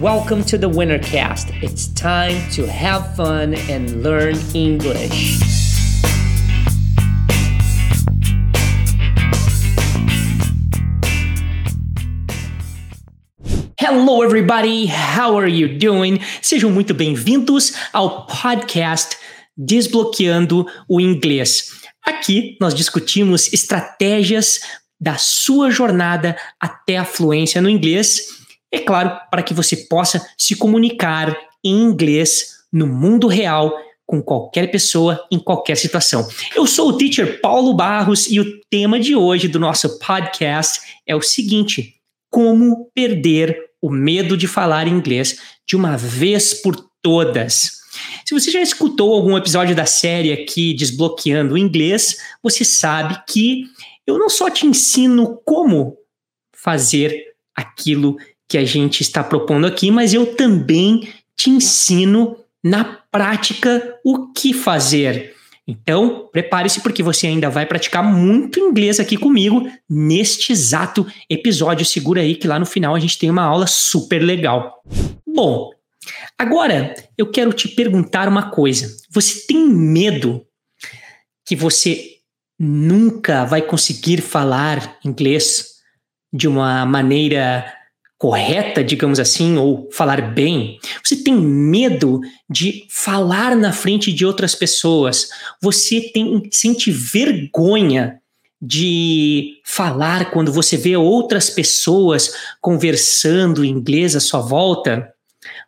Welcome to the Wintercast. It's time to have fun and learn English. Hello, everybody. How are you doing? Sejam muito bem-vindos ao podcast Desbloqueando o Inglês. Aqui nós discutimos estratégias da sua jornada até a fluência no inglês é claro, para que você possa se comunicar em inglês no mundo real com qualquer pessoa em qualquer situação. Eu sou o teacher Paulo Barros e o tema de hoje do nosso podcast é o seguinte: como perder o medo de falar inglês de uma vez por todas. Se você já escutou algum episódio da série aqui Desbloqueando o Inglês, você sabe que eu não só te ensino como fazer aquilo que a gente está propondo aqui, mas eu também te ensino na prática o que fazer. Então, prepare-se porque você ainda vai praticar muito inglês aqui comigo neste exato episódio. Segura aí que lá no final a gente tem uma aula super legal. Bom, agora eu quero te perguntar uma coisa. Você tem medo que você nunca vai conseguir falar inglês de uma maneira correta, digamos assim, ou falar bem. Você tem medo de falar na frente de outras pessoas. Você tem sente vergonha de falar quando você vê outras pessoas conversando inglês à sua volta.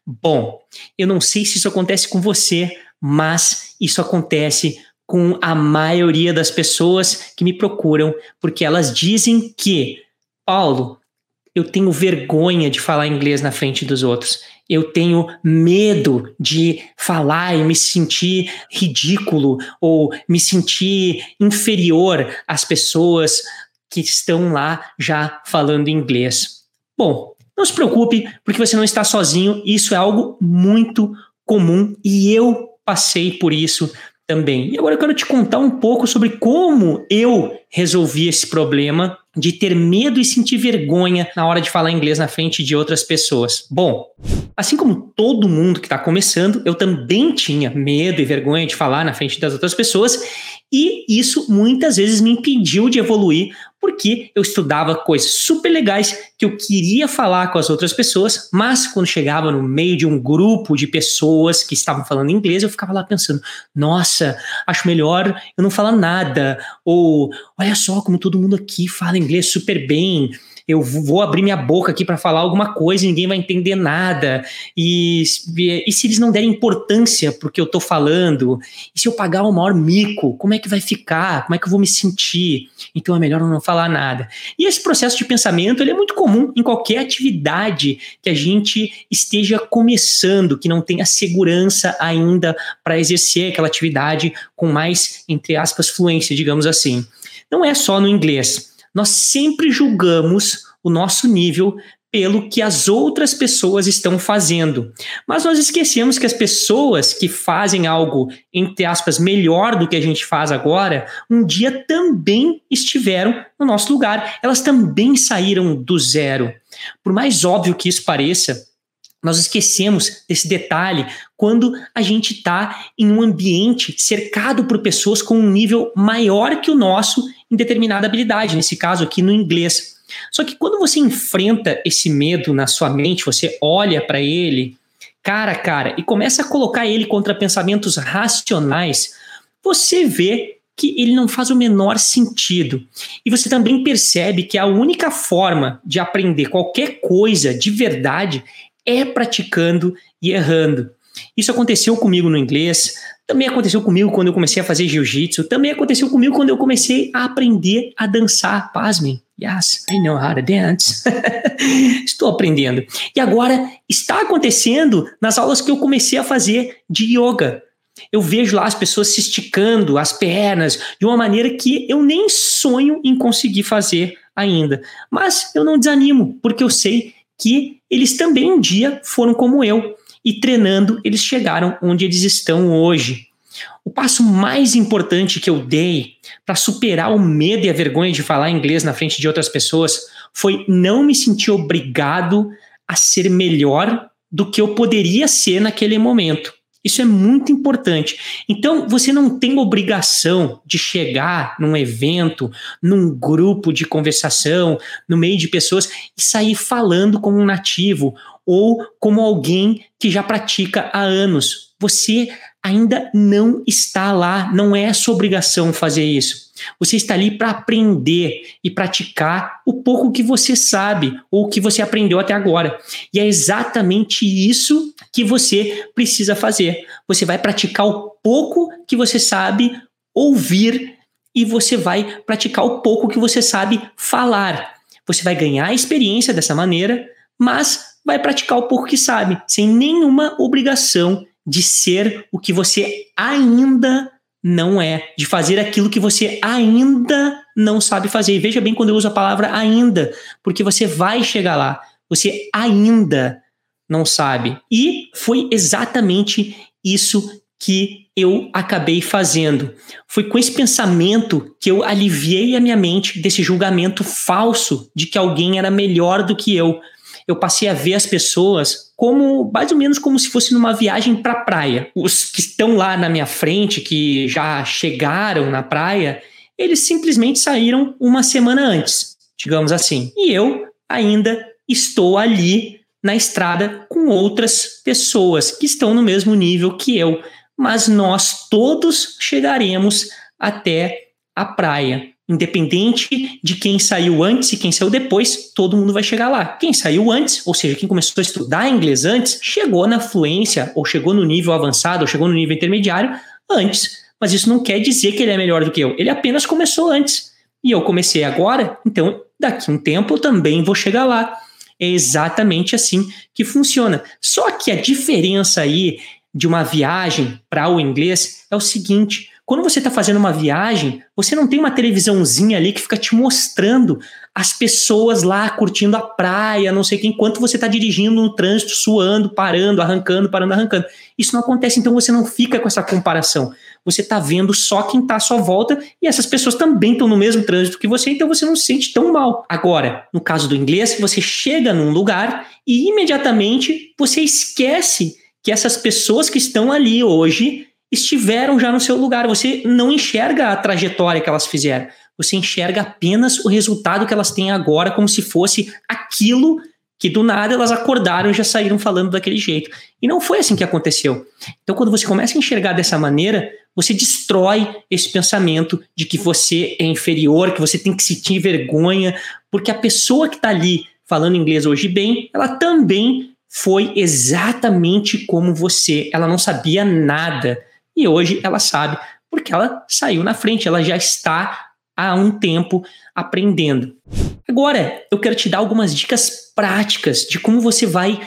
Bom, eu não sei se isso acontece com você, mas isso acontece com a maioria das pessoas que me procuram, porque elas dizem que, Paulo, eu tenho vergonha de falar inglês na frente dos outros. Eu tenho medo de falar e me sentir ridículo ou me sentir inferior às pessoas que estão lá já falando inglês. Bom, não se preocupe, porque você não está sozinho. Isso é algo muito comum e eu passei por isso também. E agora eu quero te contar um pouco sobre como eu resolvi esse problema de ter medo e sentir vergonha na hora de falar inglês na frente de outras pessoas. Bom, assim como todo mundo que está começando, eu também tinha medo e vergonha de falar na frente das outras pessoas, e isso muitas vezes me impediu de evoluir, porque eu estudava coisas super legais que eu queria falar com as outras pessoas, mas quando chegava no meio de um grupo de pessoas que estavam falando inglês, eu ficava lá pensando: nossa, acho melhor eu não falar nada, ou olha só como todo mundo aqui fala inglês super bem eu vou abrir minha boca aqui para falar alguma coisa e ninguém vai entender nada. E, e se eles não derem importância porque eu estou falando? E se eu pagar o maior mico, como é que vai ficar? Como é que eu vou me sentir? Então é melhor eu não falar nada. E esse processo de pensamento ele é muito comum em qualquer atividade que a gente esteja começando, que não tenha segurança ainda para exercer aquela atividade com mais, entre aspas, fluência, digamos assim. Não é só no inglês nós sempre julgamos o nosso nível pelo que as outras pessoas estão fazendo. Mas nós esquecemos que as pessoas que fazem algo, entre aspas, melhor do que a gente faz agora, um dia também estiveram no nosso lugar. Elas também saíram do zero. Por mais óbvio que isso pareça, nós esquecemos desse detalhe quando a gente está em um ambiente cercado por pessoas com um nível maior que o nosso em determinada habilidade, nesse caso aqui no inglês. Só que quando você enfrenta esse medo na sua mente, você olha para ele cara a cara e começa a colocar ele contra pensamentos racionais, você vê que ele não faz o menor sentido. E você também percebe que a única forma de aprender qualquer coisa de verdade é praticando e errando. Isso aconteceu comigo no inglês, também aconteceu comigo quando eu comecei a fazer jiu-jitsu, também aconteceu comigo quando eu comecei a aprender a dançar. Pasmem. Yes, I know how to dance. Estou aprendendo. E agora está acontecendo nas aulas que eu comecei a fazer de yoga. Eu vejo lá as pessoas se esticando as pernas de uma maneira que eu nem sonho em conseguir fazer ainda. Mas eu não desanimo, porque eu sei que eles também um dia foram como eu e treinando eles chegaram onde eles estão hoje. O passo mais importante que eu dei para superar o medo e a vergonha de falar inglês na frente de outras pessoas foi não me sentir obrigado a ser melhor do que eu poderia ser naquele momento. Isso é muito importante. Então, você não tem obrigação de chegar num evento, num grupo de conversação, no meio de pessoas e sair falando como um nativo ou como alguém que já pratica há anos. Você ainda não está lá, não é sua obrigação fazer isso. Você está ali para aprender e praticar o pouco que você sabe ou que você aprendeu até agora. E é exatamente isso que você precisa fazer. Você vai praticar o pouco que você sabe ouvir e você vai praticar o pouco que você sabe falar. Você vai ganhar experiência dessa maneira, mas vai praticar o pouco que sabe, sem nenhuma obrigação de ser o que você ainda não é, de fazer aquilo que você ainda não sabe fazer. E veja bem quando eu uso a palavra ainda, porque você vai chegar lá, você ainda não sabe. E foi exatamente isso que eu acabei fazendo. Foi com esse pensamento que eu aliviei a minha mente desse julgamento falso de que alguém era melhor do que eu eu passei a ver as pessoas como mais ou menos como se fosse numa viagem para a praia. Os que estão lá na minha frente, que já chegaram na praia, eles simplesmente saíram uma semana antes, digamos assim. E eu ainda estou ali na estrada com outras pessoas que estão no mesmo nível que eu, mas nós todos chegaremos até a praia. Independente de quem saiu antes e quem saiu depois, todo mundo vai chegar lá. Quem saiu antes, ou seja, quem começou a estudar inglês antes, chegou na fluência, ou chegou no nível avançado, ou chegou no nível intermediário antes. Mas isso não quer dizer que ele é melhor do que eu. Ele apenas começou antes. E eu comecei agora, então daqui um tempo eu também vou chegar lá. É exatamente assim que funciona. Só que a diferença aí de uma viagem para o inglês é o seguinte: quando você está fazendo uma viagem, você não tem uma televisãozinha ali que fica te mostrando as pessoas lá curtindo a praia, não sei o que, enquanto você está dirigindo no trânsito, suando, parando, arrancando, parando, arrancando. Isso não acontece, então você não fica com essa comparação. Você está vendo só quem está à sua volta e essas pessoas também estão no mesmo trânsito que você, então você não se sente tão mal. Agora, no caso do inglês, você chega num lugar e imediatamente você esquece que essas pessoas que estão ali hoje estiveram já no seu lugar. Você não enxerga a trajetória que elas fizeram. Você enxerga apenas o resultado que elas têm agora, como se fosse aquilo que do nada elas acordaram e já saíram falando daquele jeito. E não foi assim que aconteceu. Então, quando você começa a enxergar dessa maneira, você destrói esse pensamento de que você é inferior, que você tem que sentir vergonha, porque a pessoa que está ali falando inglês hoje bem, ela também foi exatamente como você. Ela não sabia nada e hoje ela sabe, porque ela saiu na frente, ela já está há um tempo aprendendo. Agora, eu quero te dar algumas dicas práticas de como você vai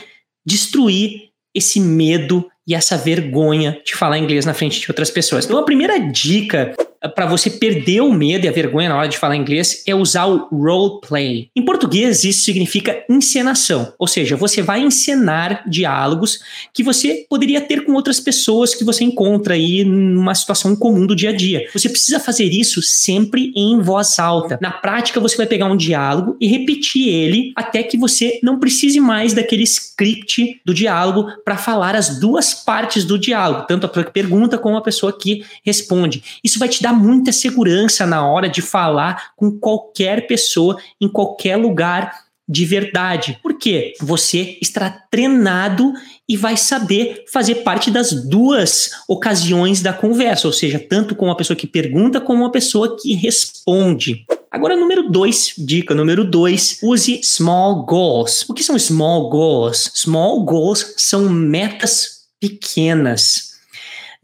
destruir esse medo e essa vergonha de falar inglês na frente de outras pessoas. Então, a primeira dica para você perder o medo e a vergonha na hora de falar inglês é usar o role play. Em português, isso significa encenação, ou seja, você vai encenar diálogos que você poderia ter com outras pessoas que você encontra aí numa situação comum do dia a dia. Você precisa fazer isso sempre em voz alta. Na prática, você vai pegar um diálogo e repetir ele até que você não precise mais daquele script do diálogo para falar as duas partes do diálogo, tanto a pessoa que pergunta como a pessoa que responde. Isso vai te dar muita segurança na hora de falar com qualquer pessoa em qualquer lugar de verdade. Porque você estará treinado e vai saber fazer parte das duas ocasiões da conversa, ou seja, tanto com a pessoa que pergunta como a pessoa que responde. Agora, número dois, dica número dois, use small goals. O que são small goals? Small goals são metas pequenas.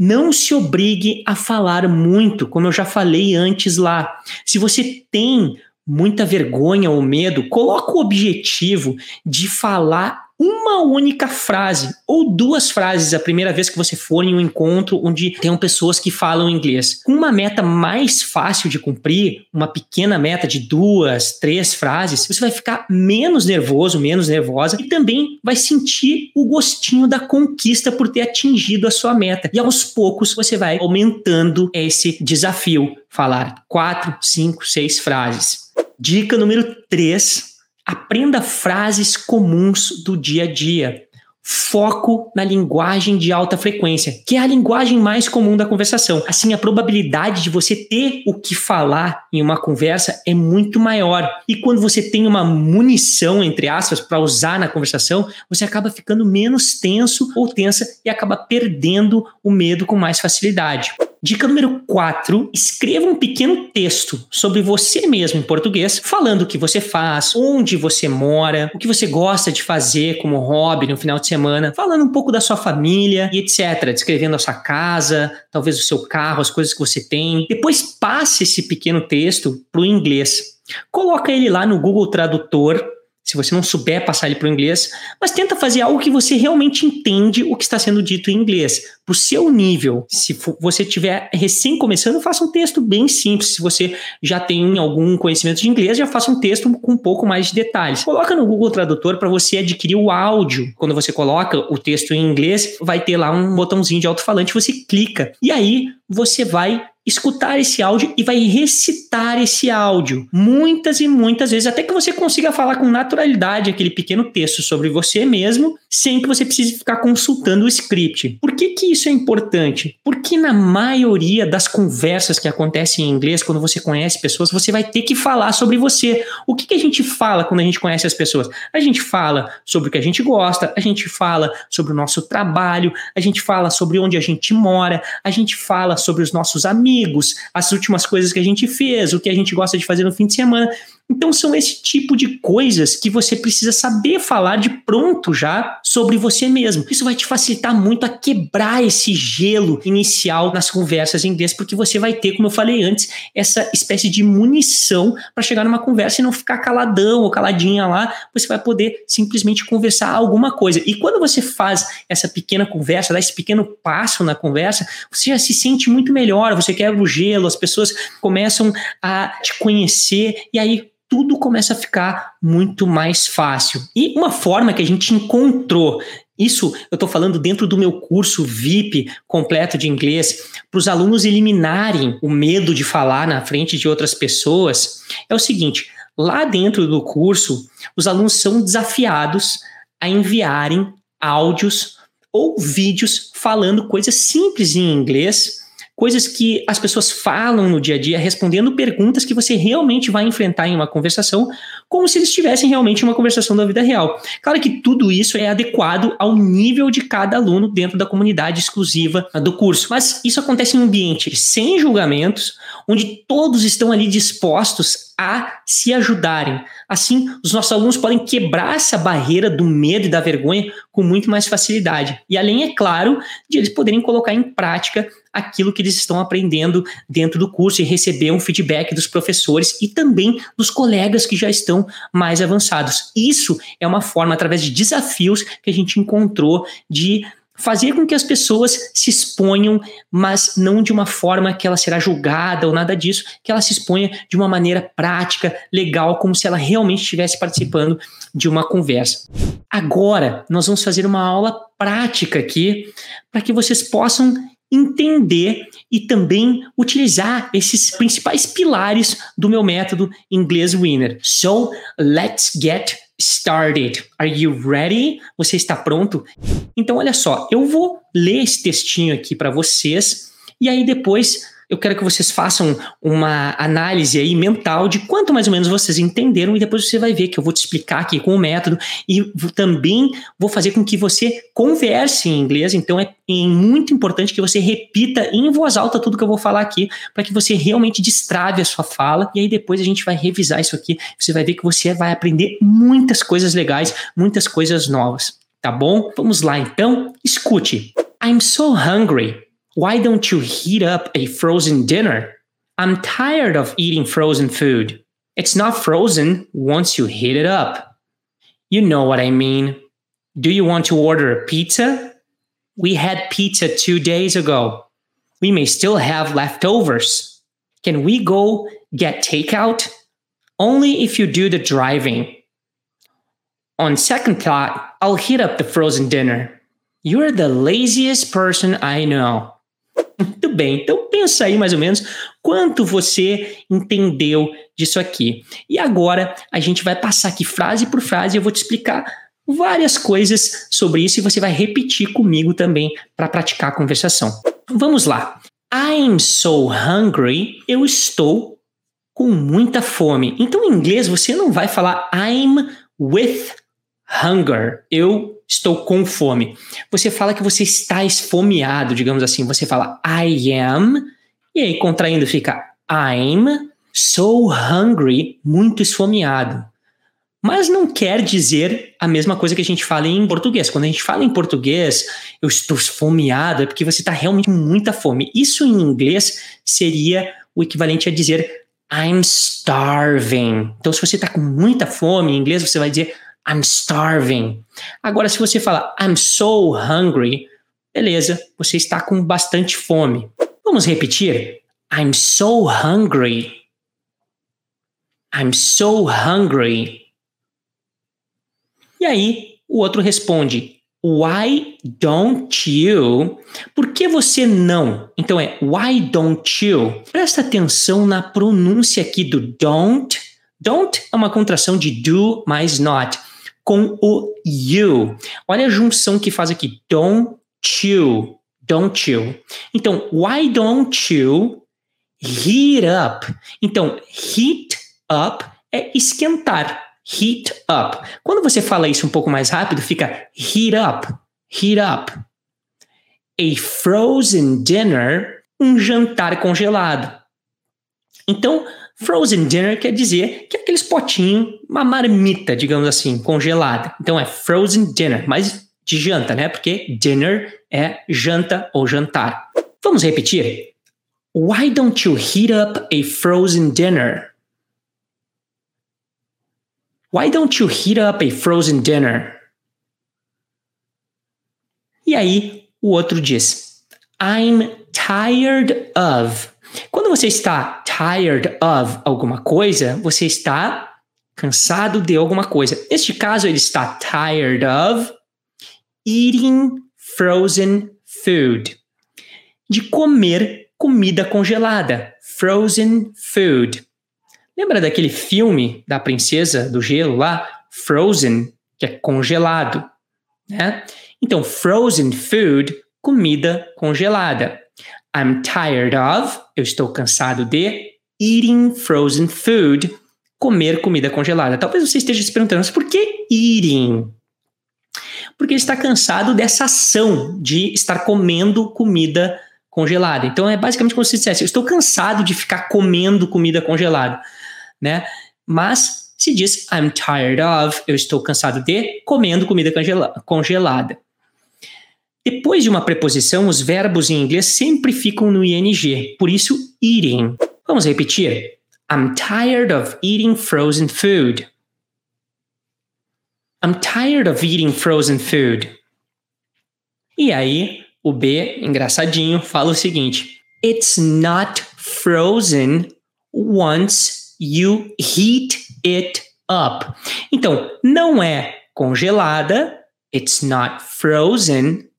Não se obrigue a falar muito, como eu já falei antes lá. Se você tem muita vergonha ou medo, coloque o objetivo de falar uma única frase ou duas frases a primeira vez que você for em um encontro onde tenham pessoas que falam inglês. Com uma meta mais fácil de cumprir, uma pequena meta de duas, três frases, você vai ficar menos nervoso, menos nervosa e também vai sentir o gostinho da conquista por ter atingido a sua meta. E aos poucos você vai aumentando esse desafio. Falar quatro, cinco, seis frases. Dica número três Aprenda frases comuns do dia a dia. foco na linguagem de alta frequência, que é a linguagem mais comum da conversação. Assim, a probabilidade de você ter o que falar em uma conversa é muito maior. E quando você tem uma munição, entre aspas, para usar na conversação, você acaba ficando menos tenso ou tensa e acaba perdendo o medo com mais facilidade. Dica número 4: escreva um pequeno texto sobre você mesmo em português, falando o que você faz, onde você mora, o que você gosta de fazer como hobby no final de semana, falando um pouco da sua família e etc. Descrevendo a sua casa, talvez o seu carro, as coisas que você tem. Depois passe esse pequeno texto para o inglês. Coloca ele lá no Google Tradutor se você não souber passar ele para o inglês, mas tenta fazer algo que você realmente entende o que está sendo dito em inglês, para o seu nível. Se você estiver recém começando, faça um texto bem simples. Se você já tem algum conhecimento de inglês, já faça um texto com um pouco mais de detalhes. Coloca no Google Tradutor para você adquirir o áudio. Quando você coloca o texto em inglês, vai ter lá um botãozinho de alto-falante, você clica. E aí você vai escutar esse áudio e vai recitar esse áudio muitas e muitas vezes, até que você consiga falar com naturalidade aquele pequeno texto sobre você mesmo, sem que você precise ficar consultando o script. Por que, que isso é importante? Porque na maioria das conversas que acontecem em inglês, quando você conhece pessoas, você vai ter que falar sobre você. O que, que a gente fala quando a gente conhece as pessoas? A gente fala sobre o que a gente gosta, a gente fala sobre o nosso trabalho, a gente fala sobre onde a gente mora, a gente fala sobre os nossos amigos amigos, as últimas coisas que a gente fez, o que a gente gosta de fazer no fim de semana. Então são esse tipo de coisas que você precisa saber falar de pronto já sobre você mesmo. Isso vai te facilitar muito a quebrar esse gelo inicial nas conversas em inglês, porque você vai ter, como eu falei antes, essa espécie de munição para chegar numa conversa e não ficar caladão ou caladinha lá. Você vai poder simplesmente conversar alguma coisa. E quando você faz essa pequena conversa, dá esse pequeno passo na conversa, você já se sente muito melhor, você quebra o gelo, as pessoas começam a te conhecer e aí tudo começa a ficar muito mais fácil. E uma forma que a gente encontrou isso eu estou falando dentro do meu curso VIP completo de inglês, para os alunos eliminarem o medo de falar na frente de outras pessoas. É o seguinte: lá dentro do curso, os alunos são desafiados a enviarem áudios ou vídeos falando coisas simples em inglês coisas que as pessoas falam no dia a dia, respondendo perguntas que você realmente vai enfrentar em uma conversação, como se eles estivessem realmente em uma conversação da vida real. Claro que tudo isso é adequado ao nível de cada aluno dentro da comunidade exclusiva do curso, mas isso acontece em um ambiente sem julgamentos, onde todos estão ali dispostos a se ajudarem. Assim, os nossos alunos podem quebrar essa barreira do medo e da vergonha com muito mais facilidade. E além, é claro, de eles poderem colocar em prática aquilo que eles estão aprendendo dentro do curso e receber um feedback dos professores e também dos colegas que já estão mais avançados. Isso é uma forma, através de desafios, que a gente encontrou de fazer com que as pessoas se exponham, mas não de uma forma que ela será julgada ou nada disso, que ela se exponha de uma maneira prática, legal, como se ela realmente estivesse participando de uma conversa. Agora, nós vamos fazer uma aula prática aqui para que vocês possam entender e também utilizar esses principais pilares do meu método inglês winner. So, let's get started. Are you ready? Você está pronto? Então, olha só, eu vou ler esse textinho aqui para vocês e aí depois eu quero que vocês façam uma análise aí mental de quanto mais ou menos vocês entenderam e depois você vai ver que eu vou te explicar aqui com o método e também vou fazer com que você converse em inglês. Então é muito importante que você repita em voz alta tudo que eu vou falar aqui para que você realmente destrave a sua fala e aí depois a gente vai revisar isso aqui. Você vai ver que você vai aprender muitas coisas legais, muitas coisas novas. Tá bom? Vamos lá então. Escute. I'm so hungry. Why don't you heat up a frozen dinner? I'm tired of eating frozen food. It's not frozen once you heat it up. You know what I mean. Do you want to order a pizza? We had pizza two days ago. We may still have leftovers. Can we go get takeout? Only if you do the driving. On second thought, I'll heat up the frozen dinner. You're the laziest person I know. Muito bem, então pensa aí mais ou menos quanto você entendeu disso aqui. E agora a gente vai passar aqui frase por frase eu vou te explicar várias coisas sobre isso e você vai repetir comigo também para praticar a conversação. Vamos lá. I'm so hungry. Eu estou com muita fome. Então, em inglês, você não vai falar I'm with hunger. Eu estou com fome. Você fala que você está esfomeado, digamos assim. Você fala I am, e aí contraindo fica I'm so hungry, muito esfomeado. Mas não quer dizer a mesma coisa que a gente fala em português. Quando a gente fala em português, eu estou esfomeado, é porque você está realmente com muita fome. Isso em inglês seria o equivalente a dizer I'm starving. Então, se você está com muita fome, em inglês você vai dizer I'm starving. Agora, se você fala I'm so hungry, beleza, você está com bastante fome. Vamos repetir? I'm so hungry. I'm so hungry. E aí, o outro responde: Why don't you? Por que você não? Então é why don't you? Presta atenção na pronúncia aqui do don't. Don't é uma contração de do mais not com o you. Olha a junção que faz aqui. Don't you. Don't you. Então, why don't you heat up? Então, heat up é esquentar. Heat up. Quando você fala isso um pouco mais rápido, fica heat up. Heat up. A frozen dinner, um jantar congelado. Então, Frozen dinner quer dizer que é aqueles potinhos, uma marmita, digamos assim, congelada. Então é frozen dinner, mas de janta, né? Porque dinner é janta ou jantar. Vamos repetir? Why don't you heat up a frozen dinner? Why don't you heat up a frozen dinner? E aí o outro diz: I'm tired of quando você está tired of alguma coisa, você está cansado de alguma coisa. Neste caso, ele está tired of eating frozen food. De comer comida congelada. Frozen food. Lembra daquele filme da princesa do gelo lá? Frozen, que é congelado. Né? Então, frozen food, comida congelada. I'm tired of, eu estou cansado de, eating frozen food, comer comida congelada. Talvez você esteja se perguntando, mas por que eating? Porque ele está cansado dessa ação de estar comendo comida congelada. Então é basicamente como se dissesse, eu estou cansado de ficar comendo comida congelada, né? Mas se diz I'm tired of, eu estou cansado de comendo comida congelada. Depois de uma preposição, os verbos em inglês sempre ficam no ing, por isso eating. Vamos repetir? I'm tired of eating frozen food. I'm tired of eating frozen food. E aí, o B, engraçadinho, fala o seguinte: It's not frozen once you heat it up. Então, não é congelada, it's not frozen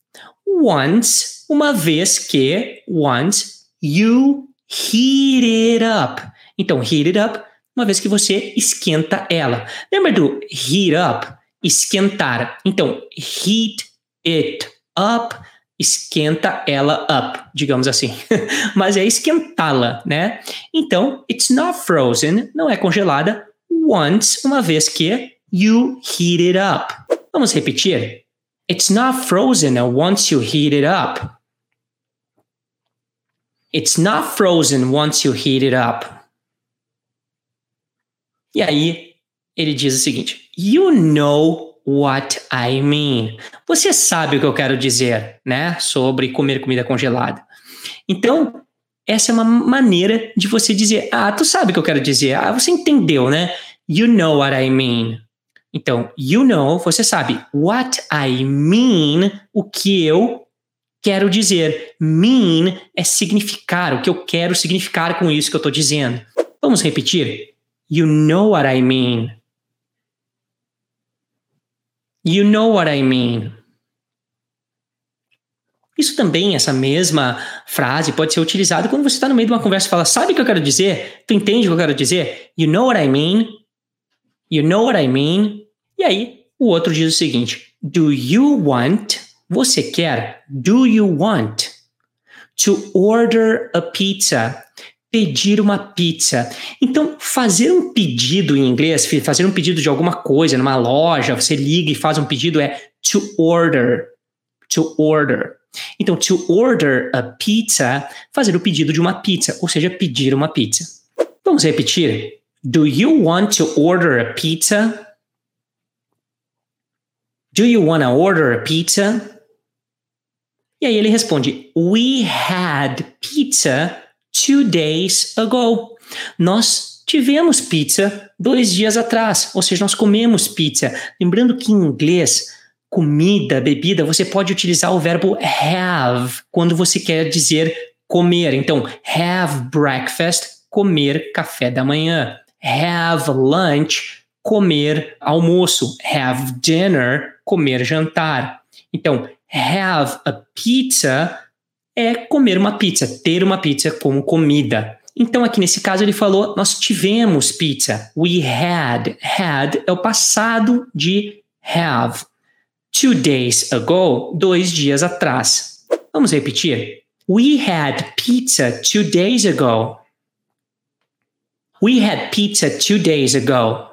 once, uma vez que, once you heat it up. Então, heat it up, uma vez que você esquenta ela. Lembra do heat up? Esquentar. Então, heat it up, esquenta ela up, digamos assim. Mas é esquentá-la, né? Então, it's not frozen, não é congelada, once, uma vez que you heat it up. Vamos repetir? It's not frozen once you heat it up. It's not frozen once you heat it up. E aí, ele diz o seguinte: You know what I mean. Você sabe o que eu quero dizer, né? Sobre comer comida congelada. Então, essa é uma maneira de você dizer: Ah, tu sabe o que eu quero dizer. Ah, você entendeu, né? You know what I mean. Então, you know, você sabe. What I mean, o que eu quero dizer. Mean é significar, o que eu quero significar com isso que eu estou dizendo. Vamos repetir? You know what I mean. You know what I mean. Isso também, essa mesma frase, pode ser utilizada quando você está no meio de uma conversa e fala: Sabe o que eu quero dizer? Tu entende o que eu quero dizer? You know what I mean? You know what I mean? E aí, o outro diz o seguinte: Do you want? Você quer? Do you want to order a pizza? Pedir uma pizza. Então, fazer um pedido em inglês, fazer um pedido de alguma coisa numa loja, você liga e faz um pedido é to order. To order. Então, to order a pizza, fazer o pedido de uma pizza, ou seja, pedir uma pizza. Vamos repetir? Do you want to order a pizza? Do you want to order a pizza? E aí ele responde: We had pizza two days ago. Nós tivemos pizza dois dias atrás, ou seja, nós comemos pizza. Lembrando que em inglês, comida, bebida, você pode utilizar o verbo have quando você quer dizer comer. Então, have breakfast, comer café da manhã. Have lunch, comer almoço. Have dinner, comer jantar. Então, have a pizza é comer uma pizza, ter uma pizza como comida. Então, aqui nesse caso, ele falou: nós tivemos pizza. We had. Had é o passado de have. Two days ago, dois dias atrás. Vamos repetir? We had pizza two days ago. We had pizza two days ago.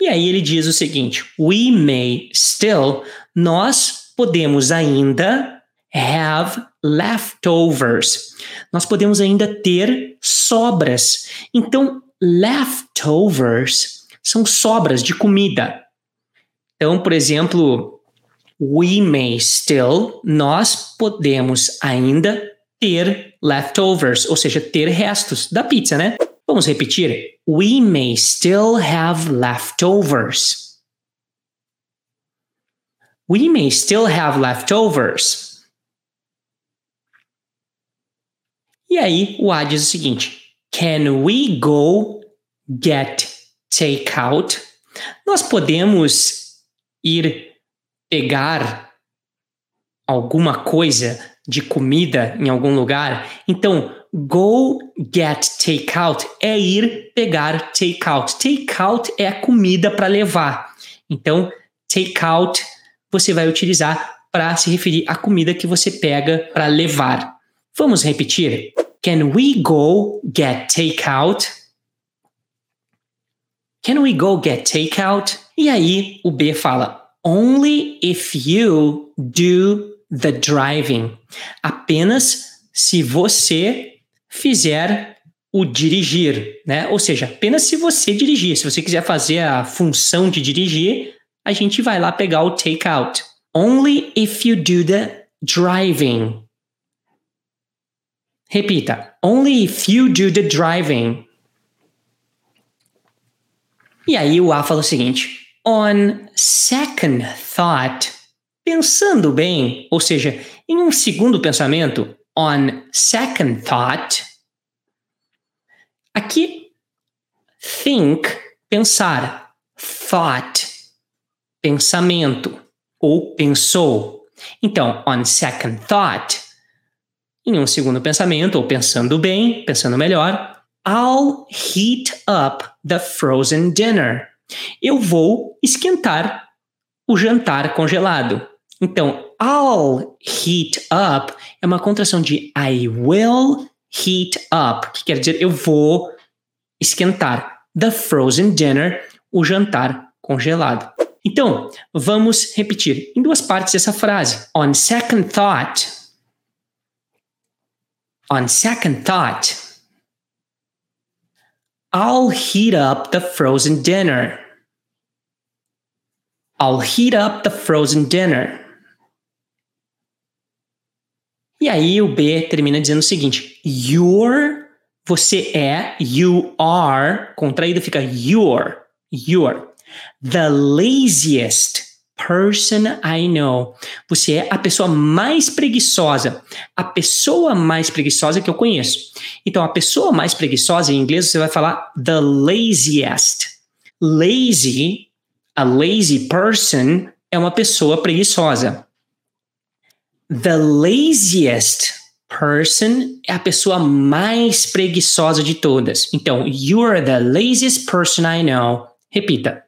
E aí ele diz o seguinte: We may still, nós podemos ainda have leftovers. Nós podemos ainda ter sobras. Então, leftovers são sobras de comida. Então, por exemplo, we may still, nós podemos ainda ter leftovers, ou seja, ter restos da pizza, né? Vamos repetir. We may still have leftovers. We may still have leftovers. E aí, o A diz o seguinte: Can we go get takeout? Nós podemos ir pegar alguma coisa de comida em algum lugar? Então, go get takeout é ir pegar takeout. Takeout é a comida para levar. Então, takeout você vai utilizar para se referir à comida que você pega para levar. Vamos repetir? Can we go get takeout? Can we go get takeout? E aí o B fala: Only if you do the driving. Apenas se você fizer o dirigir, né? Ou seja, apenas se você dirigir. Se você quiser fazer a função de dirigir, a gente vai lá pegar o take out. Only if you do the driving. Repita. Only if you do the driving. E aí o A fala o seguinte: On second thought, pensando bem, ou seja, em um segundo pensamento, on second thought, aqui think, pensar, thought, pensamento ou pensou. Então, on second thought, em um segundo pensamento ou pensando bem, pensando melhor, I'll heat up the frozen dinner. Eu vou esquentar o jantar congelado. Então, I'll heat up é uma contração de I will heat up, que quer dizer eu vou esquentar. The frozen dinner, o jantar congelado. Então, vamos repetir em duas partes essa frase. On second thought. On second thought. I'll heat up the frozen dinner. I'll heat up the frozen dinner. E aí o B termina dizendo o seguinte: You're, você é, you are, contraído fica you're, you're the laziest person I know. Você é a pessoa mais preguiçosa, a pessoa mais preguiçosa que eu conheço. Então, a pessoa mais preguiçosa em inglês você vai falar the laziest. Lazy, a lazy person é uma pessoa preguiçosa. The laziest person é a pessoa mais preguiçosa de todas. Então, you are the laziest person I know. Repita.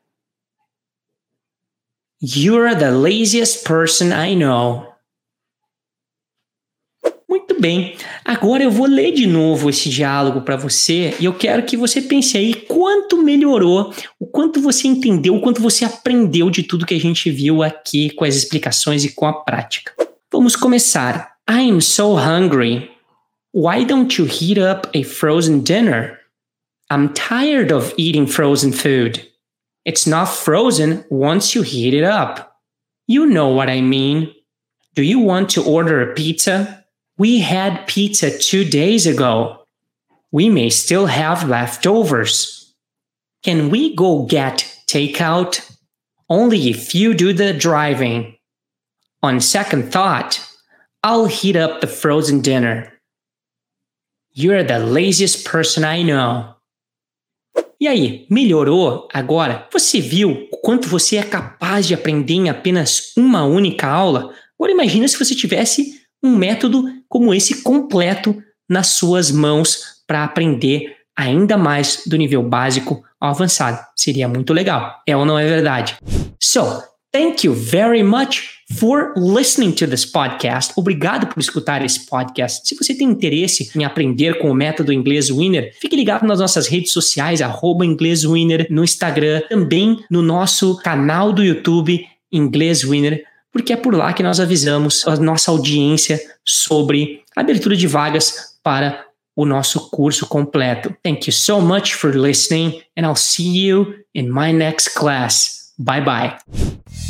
You're the laziest person I know. Muito bem. Agora eu vou ler de novo esse diálogo para você e eu quero que você pense aí quanto melhorou, o quanto você entendeu, o quanto você aprendeu de tudo que a gente viu aqui com as explicações e com a prática. Vamos começar. I'm so hungry. Why don't you heat up a frozen dinner? I'm tired of eating frozen food. It's not frozen once you heat it up. You know what I mean. Do you want to order a pizza? We had pizza two days ago. We may still have leftovers. Can we go get takeout? Only if you do the driving. On second thought, I'll heat up the frozen dinner. You're the laziest person I know. E aí, melhorou agora? Você viu o quanto você é capaz de aprender em apenas uma única aula? Agora imagina se você tivesse um método como esse completo nas suas mãos para aprender ainda mais do nível básico ao avançado. Seria muito legal. É ou não é verdade? So, thank you very much for listening to this podcast. Obrigado por escutar esse podcast. Se você tem interesse em aprender com o método Inglês Winner, fique ligado nas nossas redes sociais, arroba Inglês Winner, no Instagram, também no nosso canal do YouTube Inglês Winner, porque é por lá que nós avisamos a nossa audiência sobre a abertura de vagas para o nosso curso completo. Thank you so much for listening and I'll see you in my next class. Bye bye.